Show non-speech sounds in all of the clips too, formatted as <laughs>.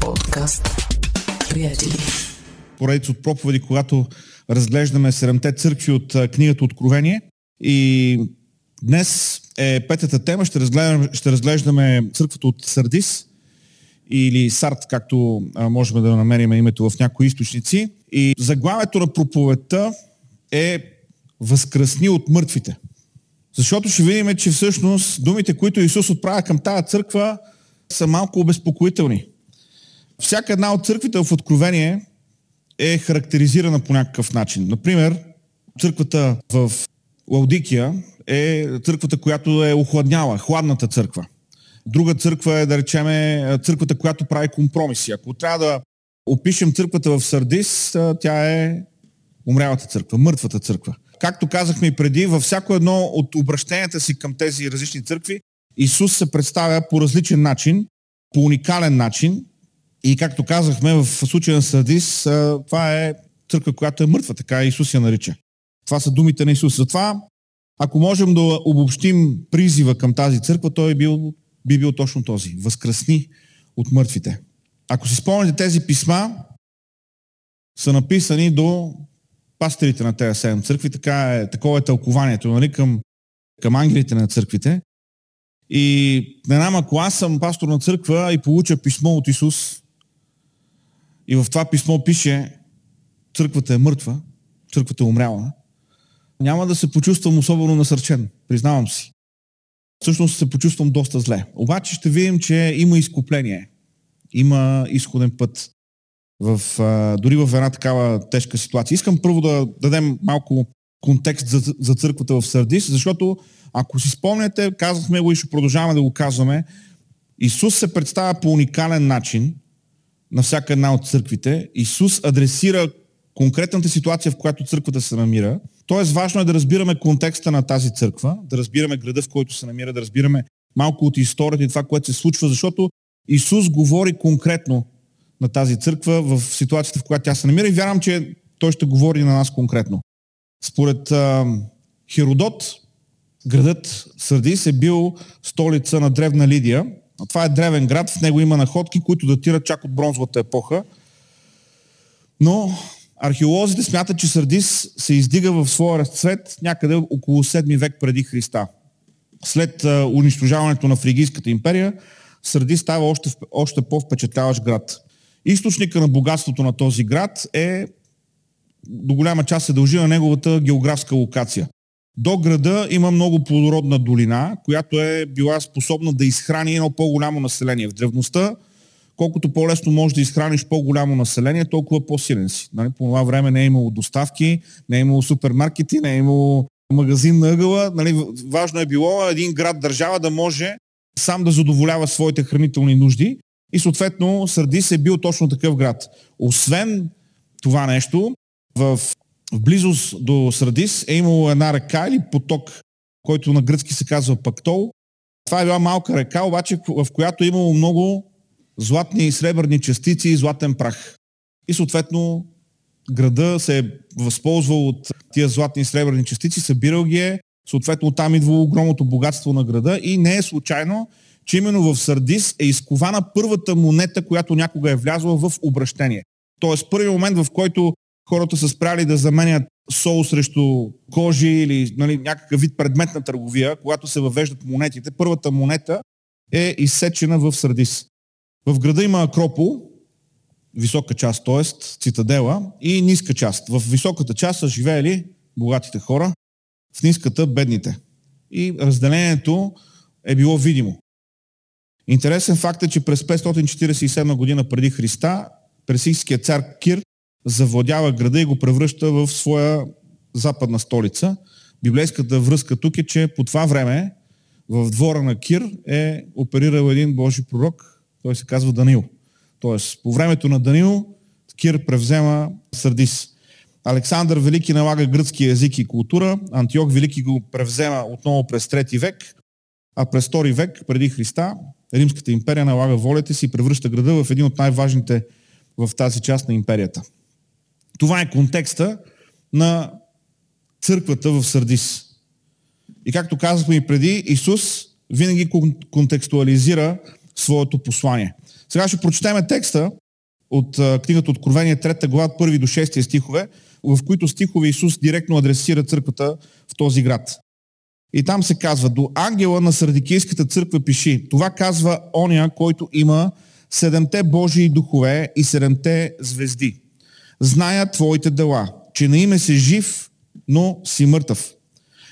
Подкаст. Приятели. поредица от проповеди, когато разглеждаме седемте църкви от книгата Откровение. И днес е петата тема. Ще разглеждаме, ще разглеждаме църквата от Сардис или Сарт, както можем да намерим името в някои източници. И заглавието на проповедта е Възкръсни от мъртвите. Защото ще видим, че всъщност думите, които Исус отправя към тази църква, са малко обезпокоителни. Всяка една от църквите в Откровение е характеризирана по някакъв начин. Например, църквата в Лаудикия е църквата, която е охладняла, хладната църква. Друга църква е, да речеме, църквата, която прави компромиси. Ако трябва да опишем църквата в Сардис, тя е умрялата църква, мъртвата църква. Както казахме и преди, във всяко едно от обращенията си към тези различни църкви, Исус се представя по различен начин, по уникален начин. И както казахме, в случая на Сардис, това е църква, която е мъртва, така Исус я нарича. Това са думите на Исус. Затова, ако можем да обобщим призива към тази църква, той би бил, би бил точно този. Възкръсни от мъртвите. Ако си спомняте, тези писма са написани до пасторите на тези седем църкви, така е, такова е тълкованието нали, към, към ангелите на църквите. И не знам, ако аз съм пастор на църква и получа писмо от Исус, и в това писмо пише църквата е мъртва, църквата е умряла, няма да се почувствам особено насърчен, признавам си. Всъщност се почувствам доста зле. Обаче ще видим, че има изкупление, има изходен път в, дори в една такава тежка ситуация. Искам първо да дадем малко контекст за, за църквата в Сардис, защото ако си спомняте, казахме го и ще продължаваме да го казваме, Исус се представя по уникален начин на всяка една от църквите. Исус адресира конкретната ситуация, в която църквата се намира. Тоест важно е да разбираме контекста на тази църква, да разбираме града, в който се намира, да разбираме малко от историята и това, което се случва, защото Исус говори конкретно на тази църква в ситуацията, в която тя се намира и вярвам, че той ще говори на нас конкретно. Според а, Херодот, градът Сърдис е бил столица на древна Лидия. Това е древен град, в него има находки, които датират чак от бронзовата епоха. Но археолозите смятат, че Сърдис се издига в своя разцвет някъде около 7 век преди Христа. След а, унищожаването на Фригийската империя, Сърдис става още, още по-впечатляващ град. Източника на богатството на този град е до голяма част се дължи на неговата географска локация. До града има много плодородна долина, която е била способна да изхрани едно по-голямо население. В древността, колкото по-лесно можеш да изхраниш по-голямо население, толкова по-силен си. Нали? По това време не е имало доставки, не е имало супермаркети, не е имало магазин на ъгъла. Нали? Важно е било един град, държава да може сам да задоволява своите хранителни нужди и съответно Сърдис е бил точно такъв град. Освен това нещо, в близост до Срадис е имало една река или поток, който на гръцки се казва Пактол. Това е била малка река, обаче в която е имало много златни и сребърни частици и златен прах. И съответно града се е възползвал от тия златни и сребърни частици, събирал ги е, съответно там идва огромното богатство на града и не е случайно, че именно в Сардис е изкована първата монета, която някога е влязла в обращение. Тоест първият момент, в който хората са спряли да заменят сол срещу кожи или нали, някакъв вид предметна търговия, когато се въвеждат монетите, първата монета е изсечена в Сардис. В града има Акропол, висока част, т.е. цитадела, и ниска част. В високата част са живеели богатите хора, в ниската бедните. И разделението е било видимо. Интересен факт е, че през 547 година преди Христа персийският цар Кир завладява града и го превръща в своя западна столица. Библейската връзка тук е, че по това време в двора на Кир е оперирал един Божи пророк, той се казва Данил. Тоест, по времето на Данил Кир превзема Сърдис. Александър Велики налага гръцки език и култура, Антиох Велики го превзема отново през 3 век, а през 2 век преди Христа Римската империя налага волята си и превръща града в един от най-важните в тази част на империята. Това е контекста на църквата в Сърдис. И както казахме и преди, Исус винаги контекстуализира своето послание. Сега ще прочетем текста от книгата Откровение 3 глава, 1 до 6 стихове, в които стихове Исус директно адресира църквата в този град. И там се казва, до ангела на Сардикийската църква пиши, това казва оня, който има седемте Божии духове и седемте звезди. Зная твоите дела, че на име си жив, но си мъртъв.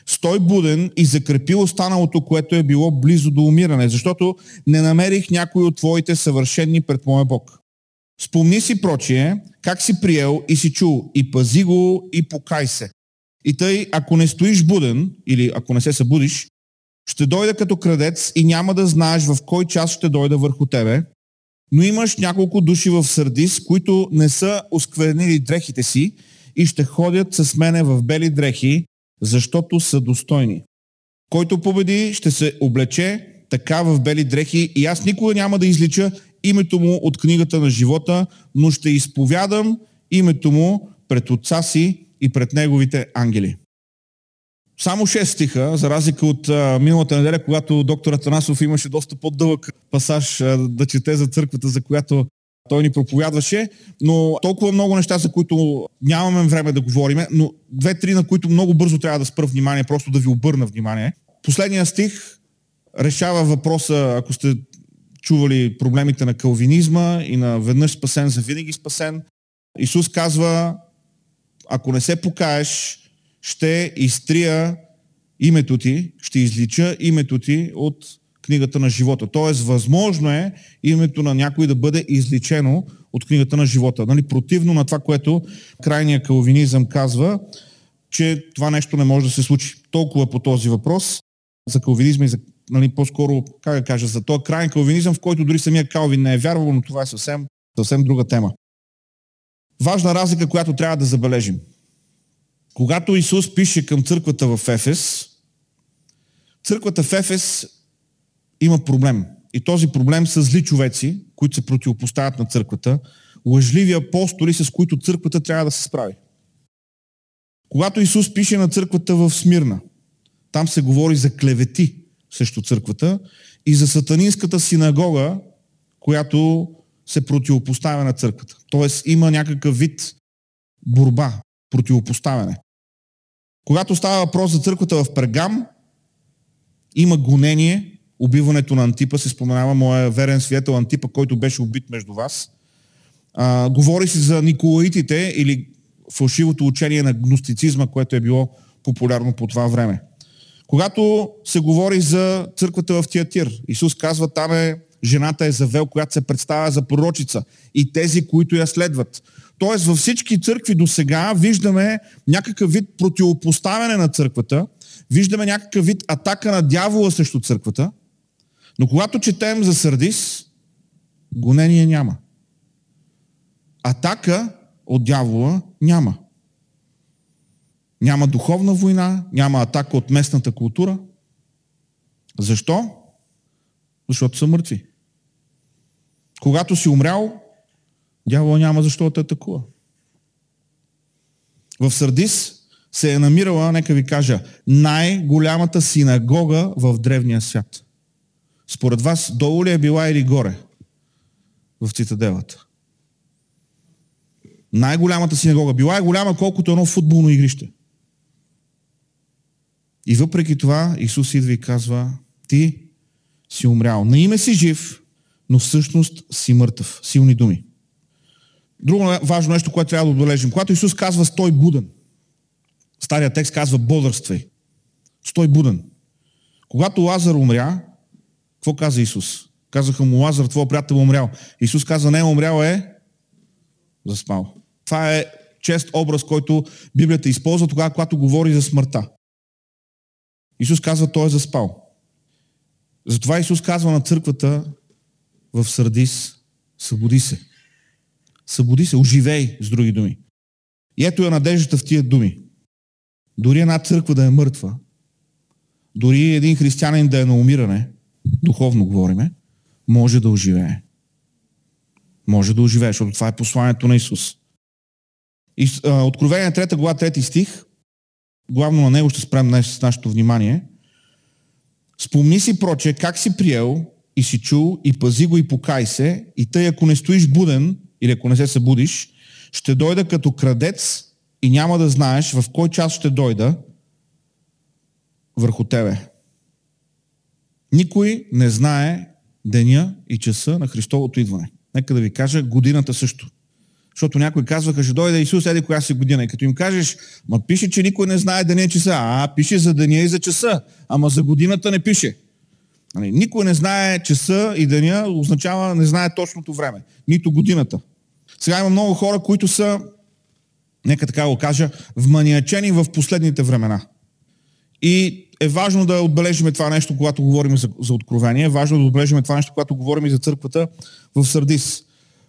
Стой буден и закрепи останалото, което е било близо до умиране, защото не намерих някой от твоите съвършенни пред моя Бог. Спомни си прочие, как си приел и си чул, и пази го, и покай се. И тъй, ако не стоиш буден, или ако не се събудиш, ще дойда като крадец и няма да знаеш в кой час ще дойда върху тебе, но имаш няколко души в Сърдис, които не са осквернили дрехите си и ще ходят с мене в бели дрехи, защото са достойни. Който победи, ще се облече така в бели дрехи и аз никога няма да излича името му от книгата на живота, но ще изповядам името му пред отца си и пред неговите ангели. Само 6 стиха, за разлика от а, миналата неделя, когато доктор Атанасов имаше доста по-дълъг пасаж а, да чете за църквата, за която той ни проповядваше, но толкова много неща, за които нямаме време да говорим, но две-три, на които много бързо трябва да спра внимание, просто да ви обърна внимание. Последния стих решава въпроса, ако сте чували проблемите на калвинизма и на веднъж спасен за винаги спасен. Исус казва, ако не се покаеш, ще изтрия името ти, ще излича името ти от книгата на живота. Тоест, възможно е името на някой да бъде изличено от книгата на живота. Нали, противно на това, което крайният калвинизъм казва, че това нещо не може да се случи. Толкова по този въпрос за калвинизма и за, нали, по-скоро, как да кажа, за този крайен калвинизъм, в който дори самия Калвин не е вярвал, но това е съвсем, съвсем друга тема. Важна разлика, която трябва да забележим. Когато Исус пише към църквата в Ефес, църквата в Ефес има проблем. И този проблем са зли човеци, които се противопоставят на църквата, лъжливи апостоли, с които църквата трябва да се справи. Когато Исус пише на църквата в Смирна, там се говори за клевети срещу църквата и за сатанинската синагога, която се противопоставя на църквата. Тоест има някакъв вид борба, противопоставяне. Когато става въпрос за църквата в Пергам, има гонение, убиването на Антипа, се споменава моя верен свидетел Антипа, който беше убит между вас. А, говори се за николаитите или фалшивото учение на гностицизма, което е било популярно по това време. Когато се говори за църквата в Тиатир, Исус казва, там е жената Езавел, която се представя за пророчица и тези, които я следват. Тоест във всички църкви до сега виждаме някакъв вид противопоставяне на църквата, виждаме някакъв вид атака на дявола срещу църквата, но когато четем за Сърдис, гонение няма. Атака от дявола няма. Няма духовна война, няма атака от местната култура. Защо? Защото са мъртви. Когато си умрял, дявол няма защо да те атакува. В Сърдис се е намирала, нека ви кажа, най-голямата синагога в древния свят. Според вас, долу ли е била или горе в цитаделата? Най-голямата синагога. Била е голяма колкото едно футболно игрище. И въпреки това Исус идва и казва, ти си умрял. На име си жив, но всъщност си мъртъв. Силни думи. Друго важно нещо, което трябва да отбележим. Когато Исус казва стой буден, стария текст казва бодърствай. Стой буден. Когато Лазар умря, какво каза Исус? Казаха му Лазар, твой приятел е умрял. Исус каза, не е умрял, е заспал. Това е чест образ, който Библията използва тогава, когато говори за смъртта. Исус казва, той е заспал. Затова Исус казва на църквата в Сърдис, събуди се. Събуди се, оживей, с други думи. И ето е надеждата в тия думи. Дори една църква да е мъртва, дори един християнин да е на умиране, духовно говориме, може да оживее. Може да оживее, защото това е посланието на Исус. И, а, Откровение 3 глава 3 стих, главно на него ще спрем днес с нашето внимание. Спомни си, проче, как си приел и си чул, и пази го и покай се, и тъй ако не стоиш буден, или ако не се събудиш, ще дойда като крадец и няма да знаеш в кой час ще дойда върху тебе. Никой не знае деня и часа на Христовото идване. Нека да ви кажа годината също. Защото някой казваха, ще дойде Исус, еди коя си година. И като им кажеш, ма пише, че никой не знае деня и часа. А, пише за деня и за часа. Ама за годината не пише. Нали, никой не знае часа и деня, означава не знае точното време. Нито годината. Сега има много хора, които са, нека така го кажа, вманиачени в последните времена. И е важно да отбележим това нещо, когато говорим за, за откровение. Е важно да отбележим това нещо, когато говорим и за църквата в Сърдис.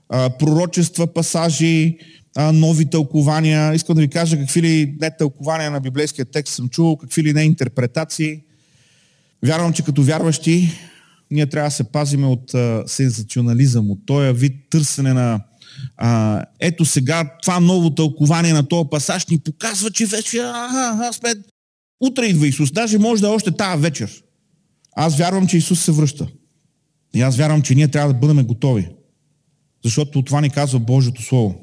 А, пророчества, пасажи, а, нови тълкования. Искам да ви кажа какви ли не тълкования на библейския текст съм чувал, какви ли не интерпретации. Вярвам, че като вярващи ние трябва да се пазиме от а, сензационализъм, от този вид търсене на а, ето сега това ново тълкование на този пасаж ни показва, че вече а, а, сме Утре идва Исус. Даже може да е още тази вечер. Аз вярвам, че Исус се връща. И аз вярвам, че ние трябва да бъдем готови. Защото това ни казва Божието Слово.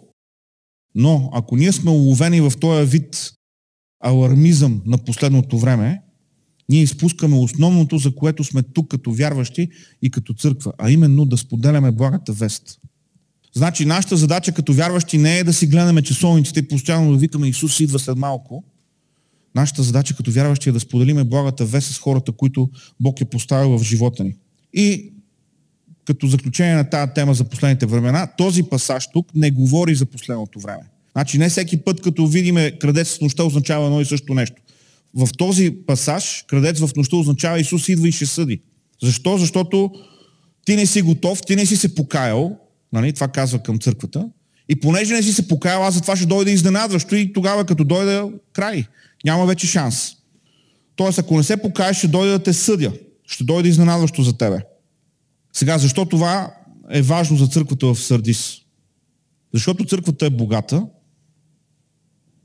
Но ако ние сме уловени в този вид алармизъм на последното време, ние изпускаме основното, за което сме тук като вярващи и като църква, а именно да споделяме благата вест. Значи нашата задача като вярващи не е да си гледаме часовниците и постоянно да викаме Исус идва след малко, Нашата задача като вярващи е да споделиме благата вест с хората, които Бог е поставил в живота ни. И като заключение на тази тема за последните времена, този пасаж тук не говори за последното време. Значи не всеки път, като видиме крадец в нощта, означава едно и също нещо. В този пасаж, крадец в нощта означава Исус идва и ще съди. Защо? Защото ти не си готов, ти не си се покаял, нали? това казва към църквата, и понеже не си се покаял, аз затова ще дойда изненадващо и тогава като дойда край. Няма вече шанс. Тоест, ако не се покаеш, ще дойде да те съдя. Ще дойде изненадващо за тебе. Сега, защо това е важно за църквата в Сърдис? Защото църквата е богата,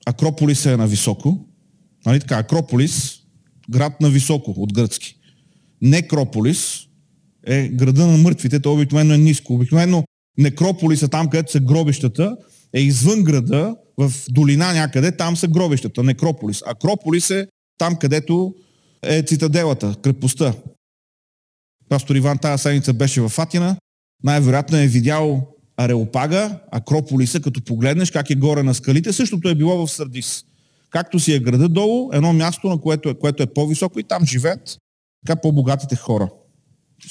Акрополис е на високо. Нали така? Акрополис, град на високо от гръцки. Некрополис е града на мъртвите, то обикновено е ниско. Обикновено некрополиса, там където са гробищата, е извън града, в долина някъде, там са гробищата, некрополис. Акрополис е там, където е цитаделата, крепостта. Пастор Иван тази седмица беше в Атина, най-вероятно е видял Ареопага, Акрополиса, като погледнеш как е горе на скалите, същото е било в Сърдис. Както си е града долу, едно място, на което е, което е по-високо и там живеят така по-богатите хора.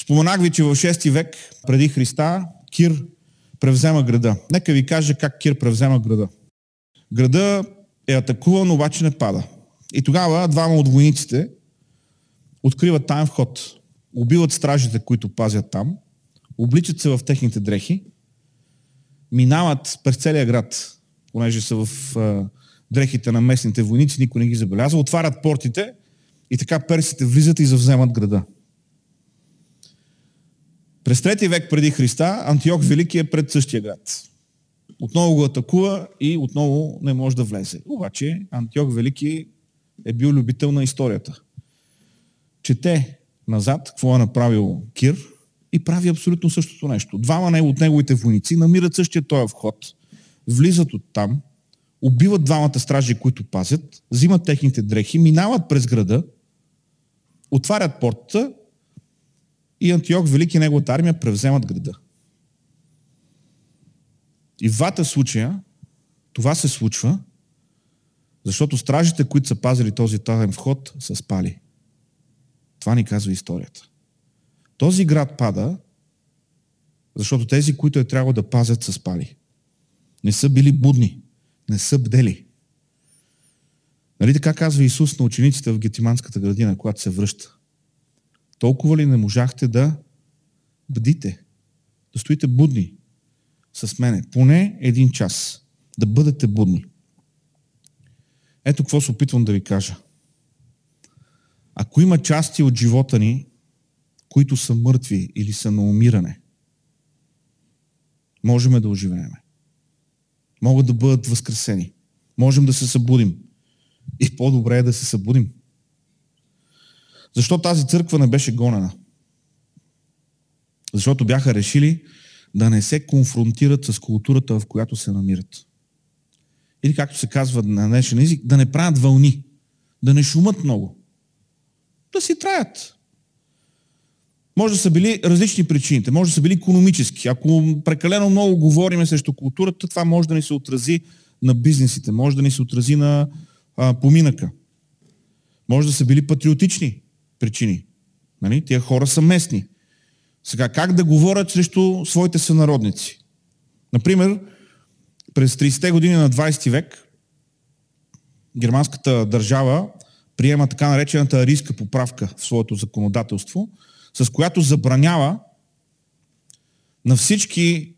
Споменах ви, че в 6 век преди Христа Кир превзема града. Нека ви кажа как Кир превзема града. Града е атакуван, обаче не пада. И тогава двама от войниците откриват там вход. Убиват стражите, които пазят там, обличат се в техните дрехи, минават през целия град, понеже са в дрехите на местните войници, никой не ги забелязва, отварят портите и така персите влизат и завземат града. През трети век преди Христа Антиох Велики е пред същия град. Отново го атакува и отново не може да влезе. Обаче Антиох Велики е бил любител на историята. Чете назад какво е направил Кир и прави абсолютно същото нещо. Двама от неговите войници намират същия този вход, влизат от там, убиват двамата стражи, които пазят, взимат техните дрехи, минават през града, отварят портата и Антиох Велики и неговата армия превземат града. И в двата случая това се случва, защото стражите, които са пазили този таен вход, са спали. Това ни казва историята. Този град пада, защото тези, които е трябвало да пазят, са спали. Не са били будни, не са бдели. Нали така казва Исус на учениците в Гетиманската градина, когато се връща? Толкова ли не можахте да бдите, да стоите будни, с мене. Поне един час. Да бъдете будни. Ето какво се опитвам да ви кажа. Ако има части от живота ни, които са мъртви или са на умиране, можем да оживеем. Могат да бъдат възкресени. Можем да се събудим. И по-добре е да се събудим. Защо тази църква не беше гонена? Защото бяха решили да не се конфронтират с културата, в която се намират. Или както се казва на днешен език, да не правят вълни, да не шумат много, да си траят. Може да са били различни причините, може да са били економически. Ако прекалено много говориме срещу културата, това може да ни се отрази на бизнесите, може да ни се отрази на а, поминъка. Може да са били патриотични причини. Нали? Тия хора са местни. Сега, как да говорят срещу своите сънародници? Например, през 30-те години на 20 век германската държава приема така наречената арийска поправка в своето законодателство, с която забранява на всички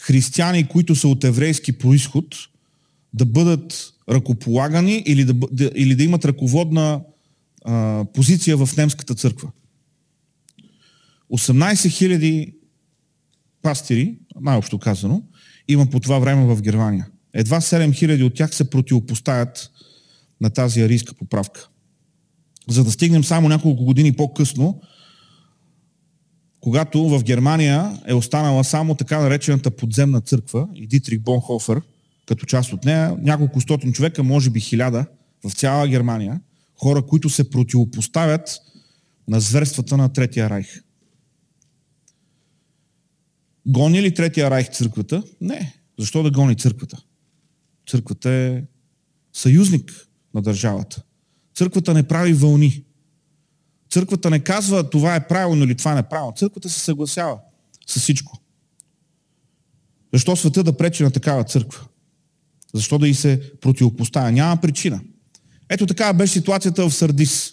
християни, които са от еврейски происход, да бъдат ръкополагани или да, да, или да имат ръководна а, позиция в немската църква. 18 000 пастири, най-общо казано, има по това време в Германия. Едва 7 000 от тях се противопоставят на тази арийска поправка. За да стигнем само няколко години по-късно, когато в Германия е останала само така наречената подземна църква и Дитрих Бонхофер, като част от нея, няколко стотин човека, може би хиляда, в цяла Германия, хора, които се противопоставят на зверствата на Третия райх. Гони ли Третия райх църквата? Не. Защо да гони църквата? Църквата е съюзник на държавата. Църквата не прави вълни. Църквата не казва това е правилно или това не е правилно. Църквата се съгласява с всичко. Защо света да пречи на такава църква? Защо да и се противопоставя? Няма причина. Ето така беше ситуацията в Сардис.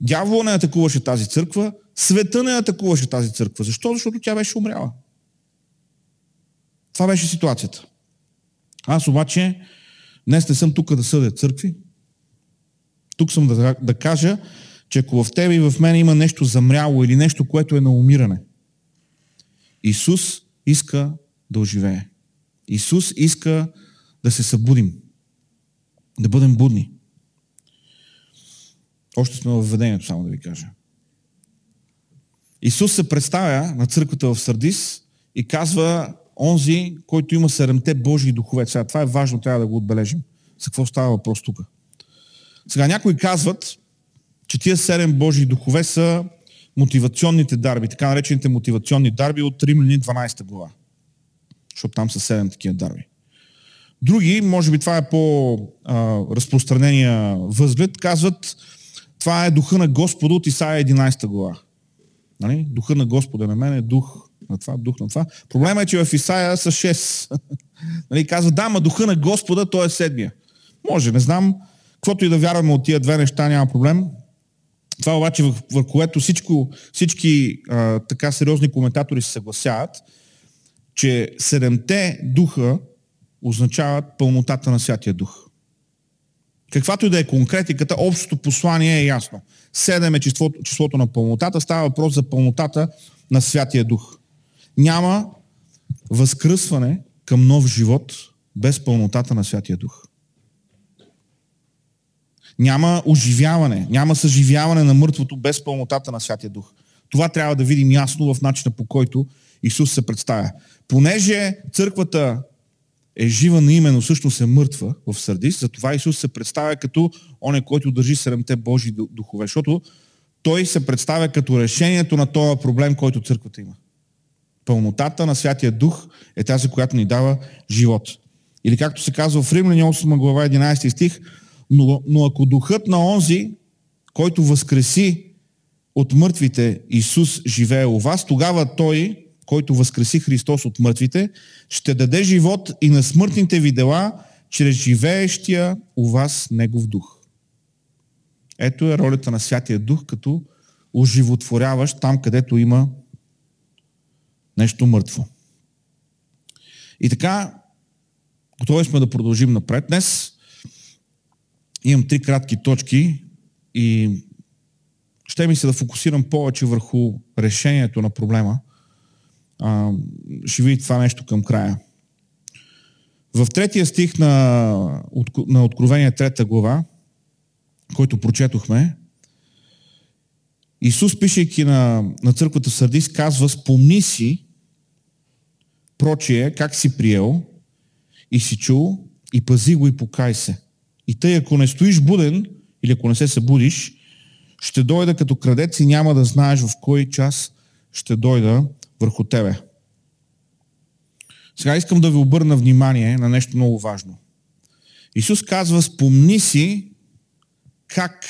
Дявол не атакуваше тази църква, света не атакуваше тази църква. Защо? Защото тя беше умряла. Това беше ситуацията. Аз обаче днес не съм тук да съдя църкви. Тук съм да, да кажа, че ако в тебе и в мен има нещо замряло или нещо, което е на умиране, Исус иска да оживее. Исус иска да се събудим. Да бъдем будни. Още сме в введението, само да ви кажа. Исус се представя на църквата в Сардис и казва онзи, който има седемте Божии духове. Сега, това е важно, трябва да го отбележим. За какво става въпрос тук? Сега някои казват, че тия седем Божии духове са мотивационните дарби, така наречените мотивационни дарби от Римляни 12 глава. Защото там са седем такива дарби. Други, може би това е по-разпространения възглед, казват, това е духа на Господа от Исаия 11 глава. Нали? Духа на Господа на мен е дух на това, дух на това. Проблема е, че в Исаия са 6. <laughs> нали? Казва, да, ма духа на Господа, той е седмия. Може, не знам. Каквото и да вярваме от тия две неща, няма проблем. Това обаче, върху което всичко, всички а, така сериозни коментатори се съгласяват, че седемте духа означават пълнотата на Святия Дух. Каквато и да е конкретиката, общото послание е ясно. Седем е числото, числото на пълнотата, става въпрос за пълнотата на Святия Дух. Няма възкръсване към нов живот без пълнотата на Святия Дух. Няма оживяване, няма съживяване на мъртвото без пълнотата на Святия Дух. Това трябва да видим ясно в начина по който Исус се представя. Понеже църквата е жива, но именно всъщност е мъртва в Сърдис, затова Исус се представя като оне, който държи седемте Божии духове, защото той се представя като решението на този проблем, който църквата има. Пълнотата на Святия Дух е тази, която ни дава живот. Или както се казва в Римляни 8 глава 11 стих, но, но ако духът на онзи, който възкреси от мъртвите Исус живее у вас, тогава той, който възкреси Христос от мъртвите, ще даде живот и на смъртните ви дела, чрез живеещия у вас Негов дух. Ето е ролята на Святия Дух, като оживотворяващ там, където има нещо мъртво. И така, готови сме да продължим напред. Днес имам три кратки точки и ще ми се да фокусирам повече върху решението на проблема. А, ще видите това нещо към края. В третия стих на, на Откровение трета глава, който прочетохме, Исус, пишейки на, на църквата в Сардис, казва, спомни си, прочие, как си приел и си чул, и пази го и покай се. И тъй, ако не стоиш буден, или ако не се събудиш, ще дойда като крадец и няма да знаеш в кой час ще дойда върху тебе. Сега искам да ви обърна внимание на нещо много важно. Исус казва, спомни си как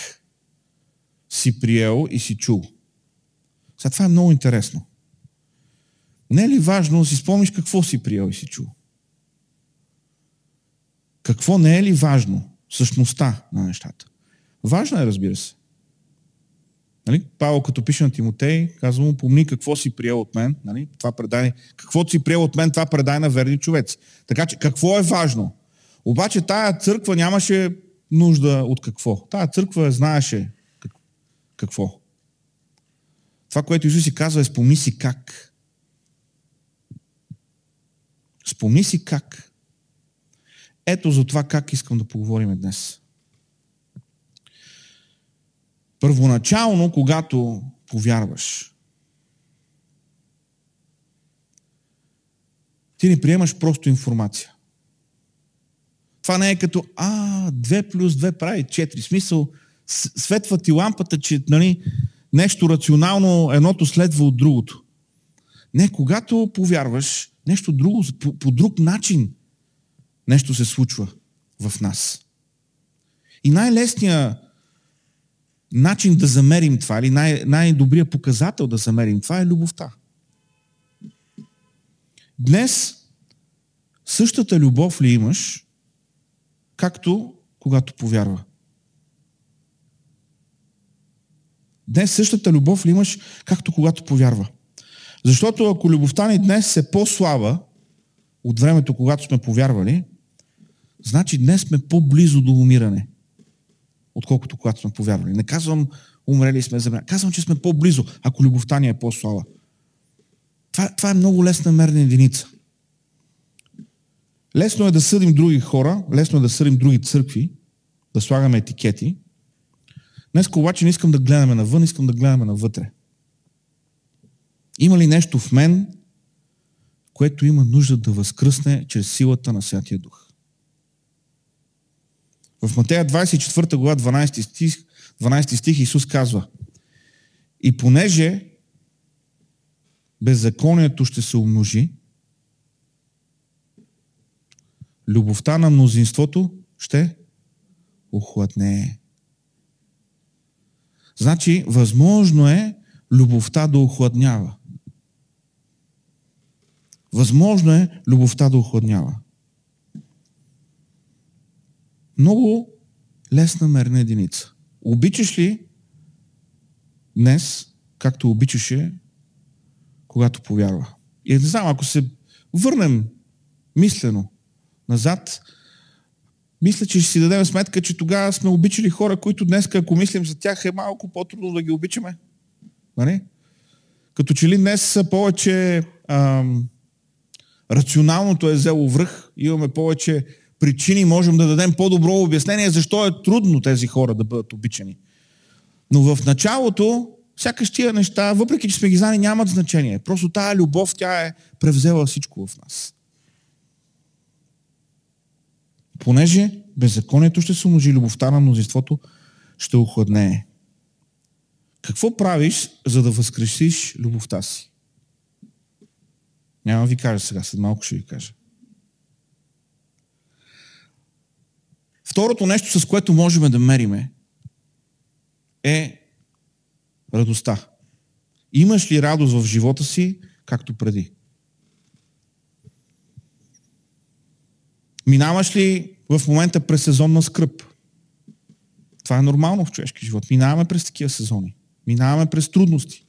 си приел и си чул. Сега това е много интересно. Не е ли важно да си спомниш какво си приел и си чул? Какво не е ли важно? Същността на нещата. Важно е, разбира се. Нали? Павел, като пише на Тимотей, казва му, помни какво си приел от мен. Нали? Това предай, каквото си приел от мен, това предай на верни човеци. Така че, какво е важно? Обаче тая църква нямаше нужда от какво. Тая църква знаеше какво. Това, което Исус си казва е спомни си как. Спомни си как. Ето за това как искам да поговорим днес. Първоначално, когато повярваш, ти не приемаш просто информация. Това не е като, а, 2 плюс 2 прави 4. Смисъл, светва ти лампата, че нали, нещо рационално, едното следва от другото. Не, когато повярваш, нещо друго, по, по друг начин нещо се случва в нас. И най-лесният начин да замерим това, или най- най-добрият показател да замерим това е любовта. Днес същата любов ли имаш, както когато повярва? Днес същата любов ли имаш, както когато повярва? Защото ако любовта ни днес е по-слаба от времето, когато сме повярвали, значи днес сме по-близо до умиране, отколкото когато сме повярвали. Не казвам умрели сме земя. Казвам, че сме по-близо, ако любовта ни е по-слаба. Това, това е много лесна мерна единица. Лесно е да съдим други хора, лесно е да съдим други църкви, да слагаме етикети. Днес обаче не искам да гледаме навън, искам да гледаме навътре. Има ли нещо в мен, което има нужда да възкръсне чрез силата на Святия Дух? В Матея 24 глава 12 стих, 12 стих Исус казва И понеже беззаконието ще се умножи, любовта на мнозинството ще охладне. Значи, възможно е любовта да охладнява. Възможно е любовта да охладнява. Много лесна мерна единица. Обичаш ли днес, както обичаше, когато повярва? И не знам, ако се върнем мислено назад, мисля, че ще си дадем сметка, че тогава сме обичали хора, които днес, ако мислим за тях, е малко по-трудно да ги обичаме. Нали? Като че ли днес са повече ам, рационалното е взело връх, имаме повече причини, можем да дадем по-добро обяснение защо е трудно тези хора да бъдат обичани. Но в началото, сякаш тия неща, въпреки че сме ги знали, нямат значение. Просто тая любов, тя е превзела всичко в нас. Понеже беззаконието ще се умножи, любовта на мнозинството ще охладнее. Какво правиш, за да възкресиш любовта си? Няма ви кажа сега, след малко ще ви кажа. Второто нещо, с което можем да мериме, е радостта. Имаш ли радост в живота си, както преди? Минаваш ли в момента през сезонна скръп? Това е нормално в човешки живот. Минаваме през такива сезони. Минаваме през трудности.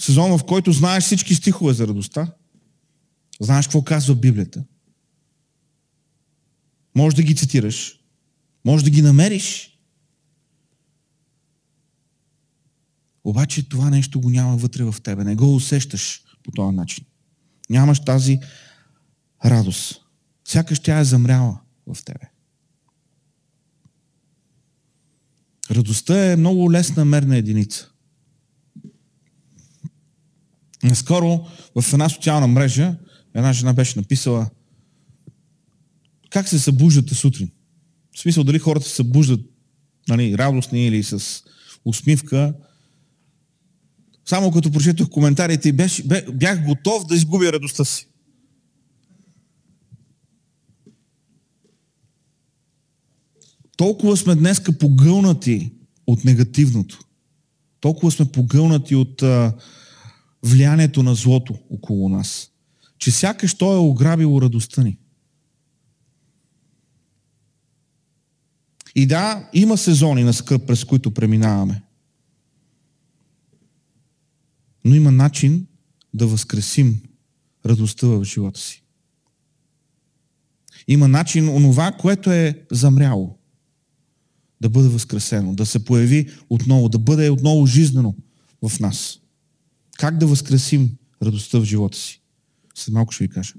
Сезон, в който знаеш всички стихове за радостта. Знаеш какво казва Библията. Може да ги цитираш. Може да ги намериш. Обаче това нещо го няма вътре в тебе. Не го усещаш по този начин. Нямаш тази радост. Сякаш тя е замряла в тебе. Радостта е много лесна мерна единица. Наскоро в една социална мрежа една жена беше написала как се събуждате сутрин. В смисъл дали хората се събуждат нали, радостни или с усмивка. Само като прочетох коментарите, бях, бях готов да изгубя радостта си. Толкова сме днеска погълнати от негативното. Толкова сме погълнати от а, влиянието на злото около нас, че сякаш то е ограбило радостта ни. И да, има сезони на скръп, през които преминаваме. Но има начин да възкресим радостта в живота си. Има начин онова, което е замряло, да бъде възкресено, да се появи отново, да бъде отново жизнено в нас. Как да възкресим радостта в живота си? След малко ще ви кажа.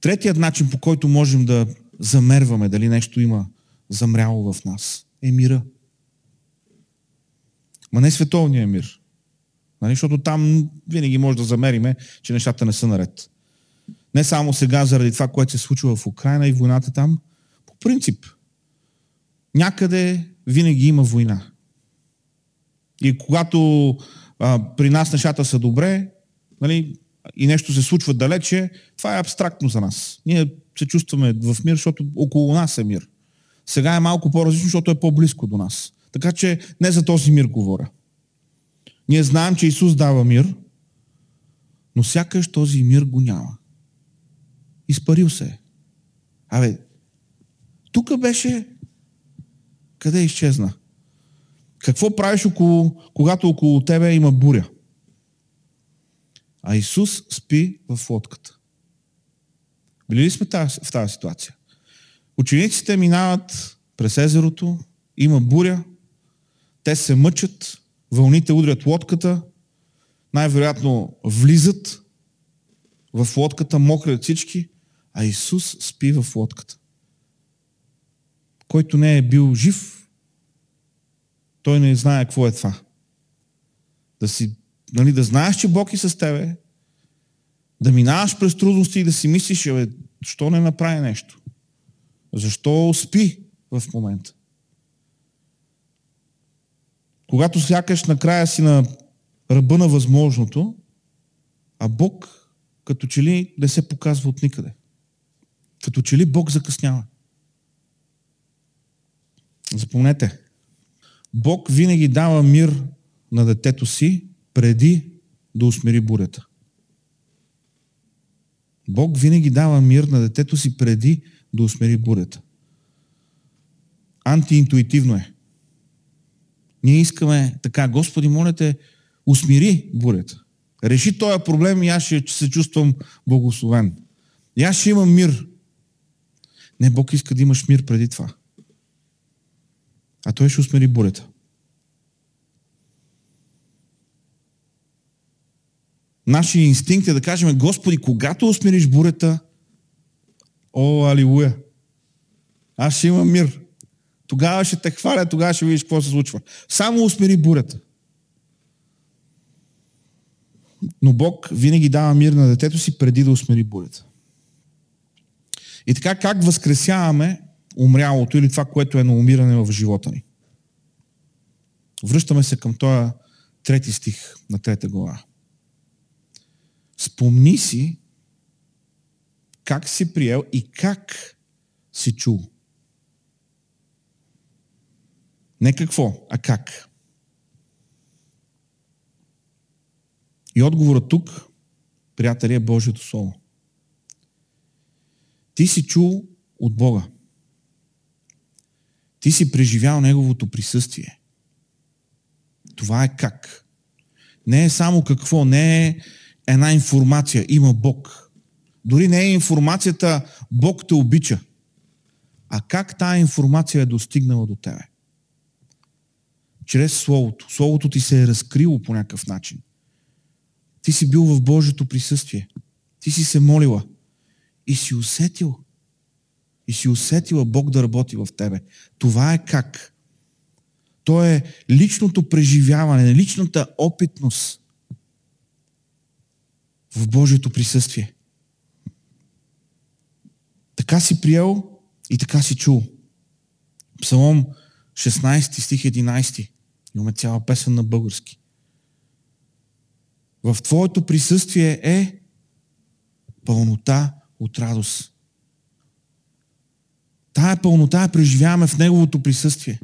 Третият начин, по който можем да замерваме дали нещо има замряло в нас, е мира. Ма не световния мир. Нали? Защото там винаги може да замериме, че нещата не са наред. Не само сега заради това, което се случва в Украина и войната там. По принцип, някъде винаги има война. И когато а, при нас нещата са добре, нали, и нещо се случва далече, това е абстрактно за нас. Ние се чувстваме в мир, защото около нас е мир. Сега е малко по-различно, защото е по-близко до нас. Така че не за този мир говоря. Ние знаем, че Исус дава мир, но сякаш този мир го няма. Изпарил се е. Абе, тук беше... Къде изчезна? Какво правиш, около, когато около тебе има буря? А Исус спи в лодката. Били ли сме в тази ситуация? Учениците минават през езерото, има буря, те се мъчат, вълните удрят лодката, най-вероятно влизат в лодката, мокри от всички, а Исус спи в лодката. Който не е бил жив, той не знае какво е това. Да си нали, да знаеш, че Бог е с тебе, да минаваш през трудности и да си мислиш, бе, защо не направи нещо? Защо спи в момента? Когато сякаш накрая си на ръба на възможното, а Бог като че ли не се показва от никъде. Като че ли Бог закъснява. Запомнете, Бог винаги дава мир на детето си, преди да усмири бурята. Бог винаги дава мир на детето си преди да усмири бурята. Антиинтуитивно е. Ние искаме така, Господи, моля те, усмири бурята. Реши този проблем и аз ще се чувствам благословен. И аз ще имам мир. Не, Бог иска да имаш мир преди това. А той ще усмири бурята. Нашия инстинкт е да кажем, Господи, когато усмириш бурята, о, алилуя, аз ще имам мир. Тогава ще те хваля, тогава ще видиш какво се случва. Само усмири бурята. Но Бог винаги дава мир на детето си преди да усмири бурята. И така как възкресяваме умрялото или това, което е на умиране в живота ни? Връщаме се към този трети стих на трета глава. Спомни си как си приел и как си чул. Не какво, а как. И отговорът тук, приятели, е Божието Слово. Ти си чул от Бога. Ти си преживял Неговото присъствие. Това е как. Не е само какво, не е една информация. Има Бог. Дори не е информацията Бог те обича. А как тая информация е достигнала до тебе? Чрез Словото. Словото ти се е разкрило по някакъв начин. Ти си бил в Божието присъствие. Ти си се молила. И си усетил. и си усетила Бог да работи в тебе. Това е как. То е личното преживяване, личната опитност в Божието присъствие. Така си приел и така си чул. Псалом 16 стих 11. Имаме цяла песен на български. В Твоето присъствие е пълнота от радост. Тая пълнота я преживяваме в Неговото присъствие.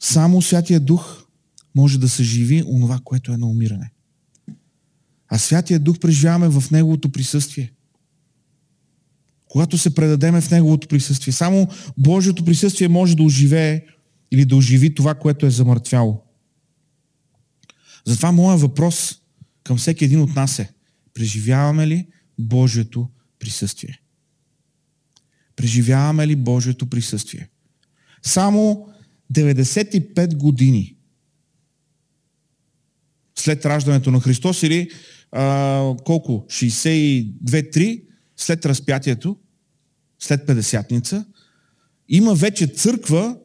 Само Святия Дух може да съживи онова, което е на умиране. А Святия Дух преживяваме в Неговото присъствие. Когато се предадеме в Неговото присъствие, само Божието присъствие може да оживее или да оживи това, което е замъртвяло. Затова моят въпрос към всеки един от нас е, преживяваме ли Божието присъствие? Преживяваме ли Божието присъствие? Само 95 години след раждането на Христос или а, колко? 62-3 след разпятието, след 50-ница, има вече църква,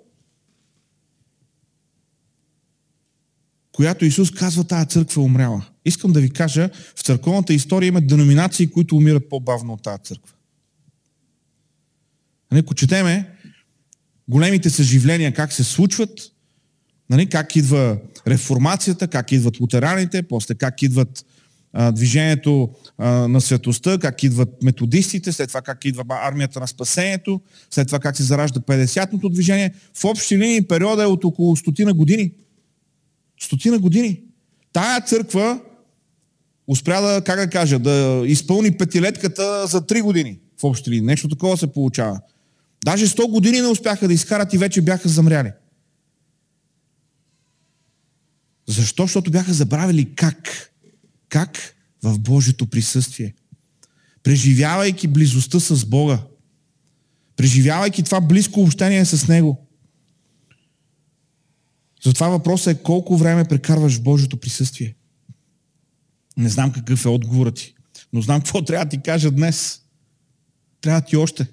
която Исус казва, тази църква е умряла. Искам да ви кажа, в църковната история има деноминации, които умират по-бавно от тази църква. Ако четеме големите съживления, как се случват, нали, как идва реформацията, как идват лутераните, после как идват а, движението а, на светостта, как идват методистите, след това как идва армията на спасението, след това как се заражда 50-ното движение. В общи линии периода е от около стотина години. Стотина години. Тая църква успя да, как да кажа, да изпълни петилетката за 3 години в общи линии. Нещо такова се получава. Даже 100 години не успяха да изкарат и вече бяха замряли. Защо? Защото бяха забравили как. Как? В Божието присъствие. Преживявайки близостта с Бога. Преживявайки това близко общение с Него. Затова въпросът е колко време прекарваш в Божието присъствие. Не знам какъв е отговорът ти, но знам какво <laughs> трябва да ти кажа днес. Трябва ти още.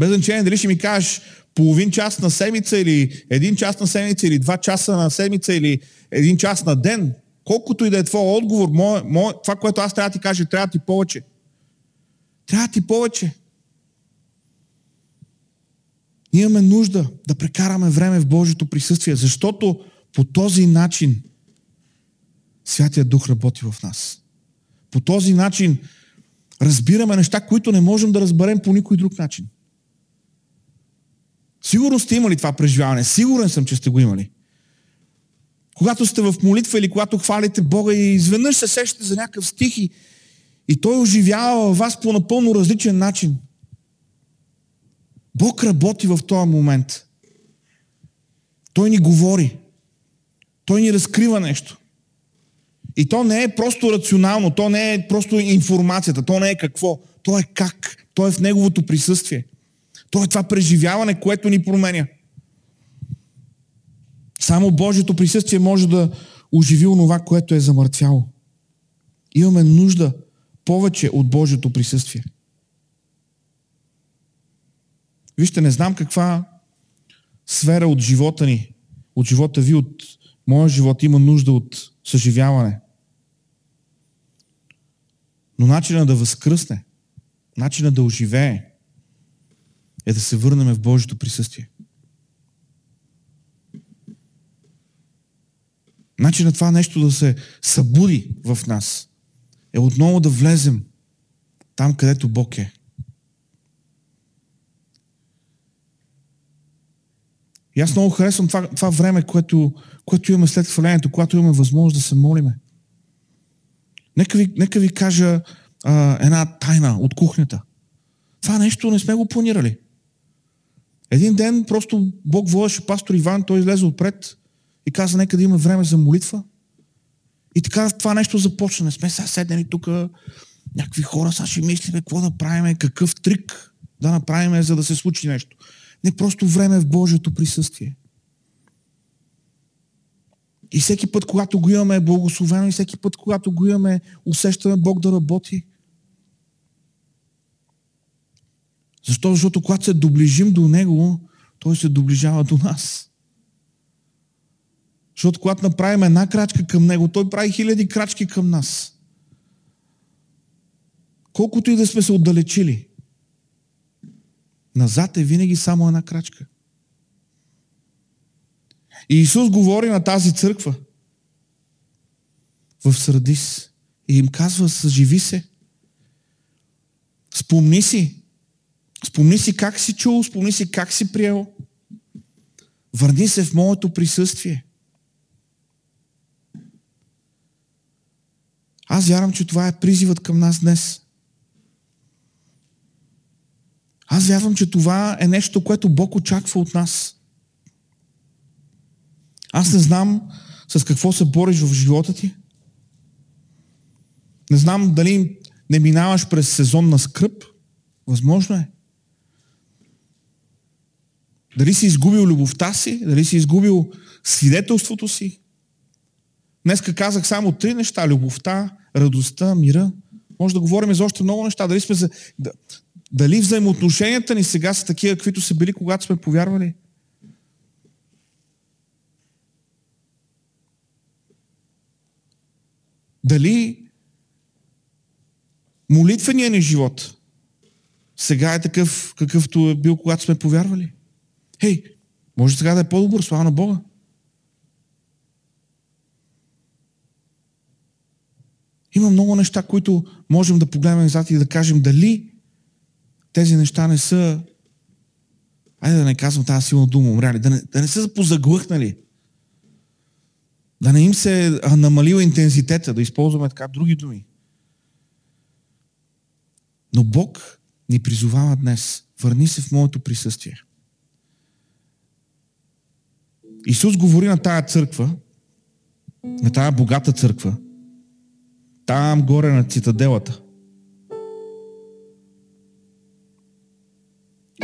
Без значение дали ще ми кажеш половин час на седмица или един час на седмица или два часа на седмица или един час на ден. Колкото и да е твой отговор, мое, мое, това, което аз трябва да ти кажа, трябва ти повече. Трябва ти повече. Ние имаме нужда да прекараме време в Божието присъствие, защото по този начин Святия Дух работи в нас. По този начин разбираме неща, които не можем да разберем по никой друг начин. Сигурно сте имали това преживяване. Сигурен съм, че сте го имали. Когато сте в молитва или когато хвалите Бога и изведнъж се сещате за някакъв стих и, и той оживява във вас по напълно различен начин. Бог работи в този момент. Той ни говори. Той ни разкрива нещо. И то не е просто рационално, то не е просто информацията, то не е какво, то е как, то е в неговото присъствие. То е това преживяване, което ни променя. Само Божието присъствие може да оживи онова, което е замъртвяло. Имаме нужда повече от Божието присъствие. Вижте, не знам каква сфера от живота ни, от живота ви, от моя живот има нужда от съживяване. Но начинът да възкръсне, начинът да оживее, е да се върнем в Божието присъствие. Начинът това нещо да се събуди в нас е отново да влезем там, където Бог е. И аз много харесвам това, това време, което, което имаме след хвалението, когато имаме възможност да се молиме. Нека ви, нека ви кажа а, една тайна от кухнята. Това нещо не сме го планирали. Един ден просто Бог водеше пастор Иван, той излезе отпред и каза, нека да има време за молитва. И така това нещо започна. Не сме сега седнали тук някакви хора, сега ще мислиме какво да правим, какъв трик да направим, за да се случи нещо. Не просто време в Божието присъствие. И всеки път, когато го имаме, е благословено и всеки път, когато го имаме, усещаме Бог да работи. Защо? Защото когато се доближим до Него, Той се доближава до нас. Защото когато направим една крачка към Него, Той прави хиляди крачки към нас. Колкото и да сме се отдалечили, назад е винаги само една крачка. И Исус говори на тази църква в Сърдис и им казва, съживи се. Спомни си. Спомни си как си чул, спомни си как си приел. Върни се в моето присъствие. Аз вярвам, че това е призивът към нас днес. Аз вярвам, че това е нещо, което Бог очаква от нас. Аз не знам с какво се бориш в живота ти. Не знам дали не минаваш през сезон на скръп. Възможно е. Дали си изгубил любовта си, дали си изгубил свидетелството си. Днеска казах само три неща. Любовта, радостта, мира. Може да говорим за още много неща. Дали, сме за... Дали взаимоотношенията ни сега са такива, каквито са били, когато сме повярвали? Дали молитвения ни живот сега е такъв, какъвто е бил, когато сме повярвали? Хей, може сега да е по-добър, слава на Бога. Има много неща, които можем да погледнем назад и да кажем дали тези неща не са, айде да не казвам тази силна дума, умряли, да не, да не са позаглъхнали. Да не им се намалила интензитета, да използваме така други думи. Но Бог ни призовава днес. Върни се в моето присъствие. Исус говори на тая църква, на тая богата църква, там горе на цитаделата.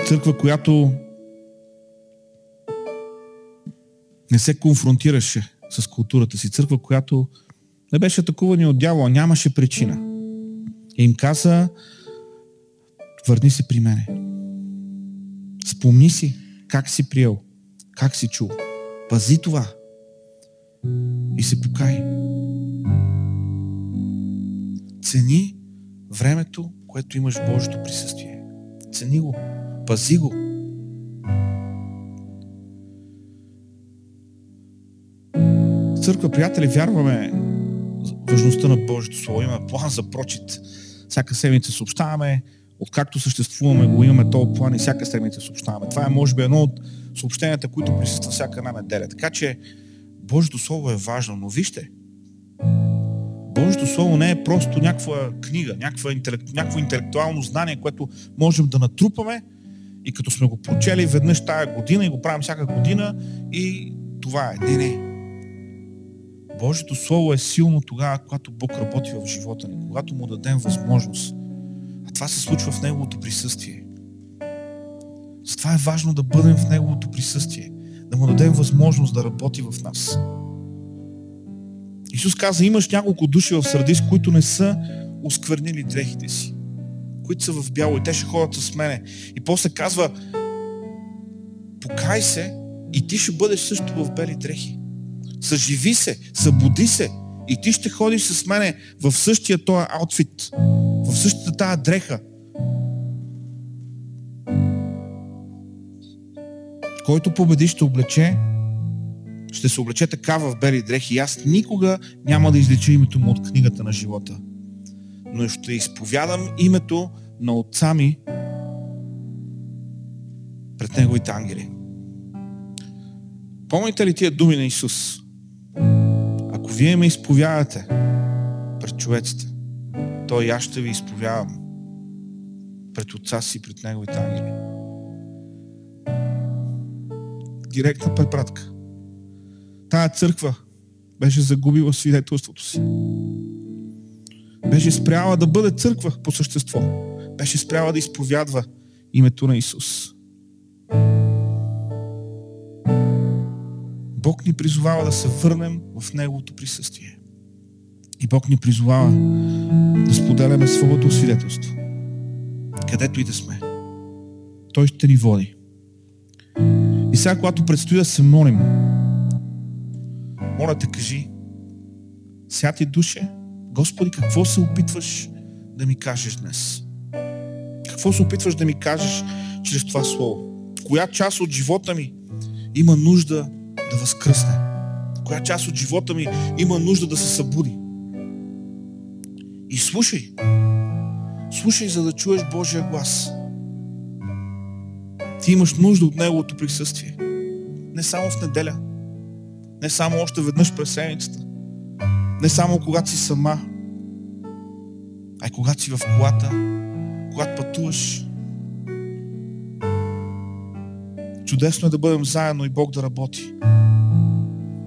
Църква, която не се конфронтираше с културата си. Църква, която не беше атакувани от дявола, нямаше причина. И им каза, върни се при мене. Спомни си как си приел, как си чул. Пази това и се покай. Цени времето, което имаш в Божието присъствие. Цени го. Пази го. Църква, приятели, вярваме важността на Божието Слово. Има план за прочит. Всяка седмица съобщаваме, откакто съществуваме го, имаме този план и всяка седмица съобщаваме. Това е, може би, едно от съобщенията, които присъства всяка една неделя. Така че Божието Слово е важно, но вижте, Божието Слово не е просто някаква книга, някаква интелект, някакво интелектуално знание, което можем да натрупаме и като сме го прочели веднъж тая година и го правим всяка година и това е. Не, не. Божието Слово е силно тогава, когато Бог работи в живота ни, когато му дадем възможност. А това се случва в Неговото присъствие. Затова е важно да бъдем в Неговото присъствие, да му дадем възможност да работи в нас. Исус каза, имаш няколко души в Сърдис, които не са осквернили дрехите си, които са в бяло и те ще ходят с мене. И после казва, покай се и ти ще бъдеш също в бели дрехи. Съживи се, събуди се и ти ще ходиш с мене в същия този аутфит, в същата тази дреха. Който победи ще облече ще се облече така в бели дрехи и аз никога няма да излича името му от книгата на живота. Но ще изповядам името на отца ми пред неговите ангели. Помните ли тия думи на Исус? Ако вие ме изповядате пред човеците, то и аз ще ви изповядам пред отца си, пред неговите ангели. Директна препратка тая църква беше загубила свидетелството си. Беше спряла да бъде църква по същество. Беше спряла да изповядва името на Исус. Бог ни призовава да се върнем в Неговото присъствие. И Бог ни призовава да споделяме своето свидетелство. Където и да сме. Той ще ни води. И сега, когато предстои да се молим, моля те, кажи, святи душе, Господи, какво се опитваш да ми кажеш днес? Какво се опитваш да ми кажеш чрез това слово? Коя част от живота ми има нужда да възкръсне? Коя част от живота ми има нужда да се събуди? И слушай. Слушай, за да чуеш Божия глас. Ти имаш нужда от Неговото присъствие. Не само в неделя. Не само още веднъж през седмицата. Не само когато си сама. А и когато си в колата, когато пътуваш. Чудесно е да бъдем заедно и Бог да работи.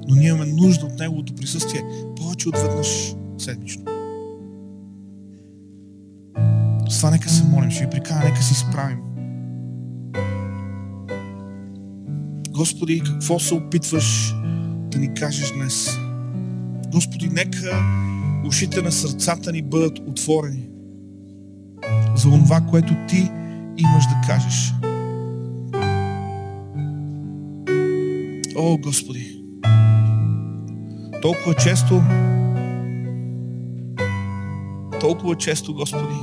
Но ние имаме нужда от Неговото присъствие повече от веднъж седмично. С това нека се молим, ще ви прикана, нека си справим. Господи, какво се опитваш да ни кажеш днес? Господи, нека ушите на сърцата ни бъдат отворени за това, което Ти имаш да кажеш. О, Господи! Толкова често толкова често, Господи,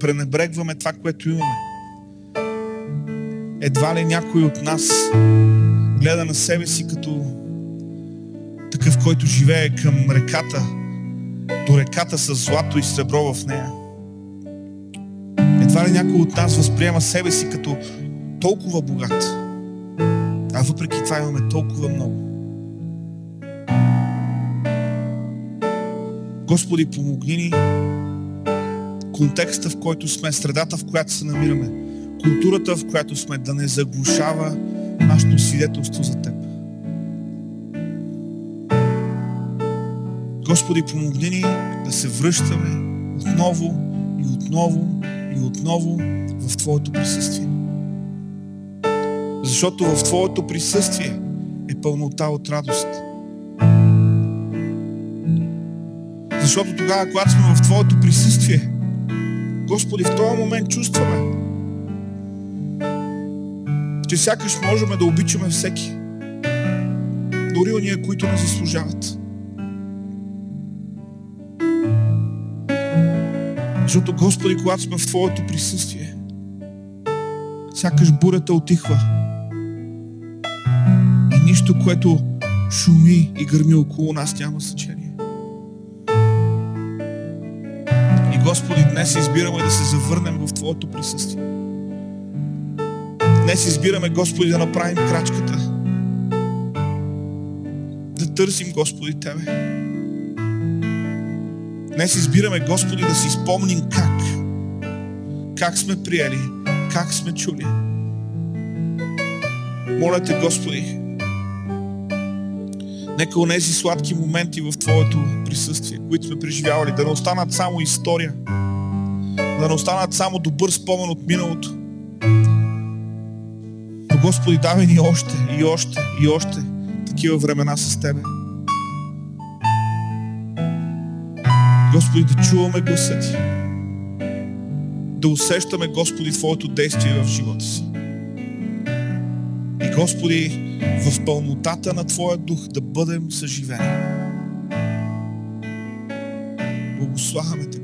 пренебрегваме това, което имаме. Едва ли някой от нас гледа на себе си като такъв, който живее към реката, до реката с злато и сребро в нея. Едва ли някой от нас възприема себе си като толкова богат, а въпреки това имаме толкова много. Господи, помогни ни контекста, в който сме, средата, в която се намираме, културата, в която сме, да не заглушава нашето свидетелство за Теб. Господи, помогни ни да се връщаме отново и отново и отново в Твоето присъствие. Защото в Твоето присъствие е пълнота от радост. Защото тогава, когато сме в Твоето присъствие, Господи, в този момент чувстваме, че сякаш можем да обичаме всеки. Дори ония, които не заслужават. Защото, Господи, когато сме в Твоето присъствие, сякаш бурята отихва. И нищо, което шуми и гърми около нас, няма значение. И, Господи, днес избираме да се завърнем в Твоето присъствие. Днес избираме, Господи, да направим крачката. Да търсим, Господи, Тебе. Днес избираме, Господи, да си спомним как. Как сме приели, как сме чули. Моля те, Господи, нека онези сладки моменти в Твоето присъствие, които сме преживявали, да не останат само история, да не останат само добър спомен от миналото. Господи, давай ни още и още и още такива времена с Тебе. Господи, да чуваме гласа Ти. Да усещаме, Господи, Твоето действие в живота си. И, Господи, в пълнотата на Твоя дух да бъдем съживени. Благославяме Те,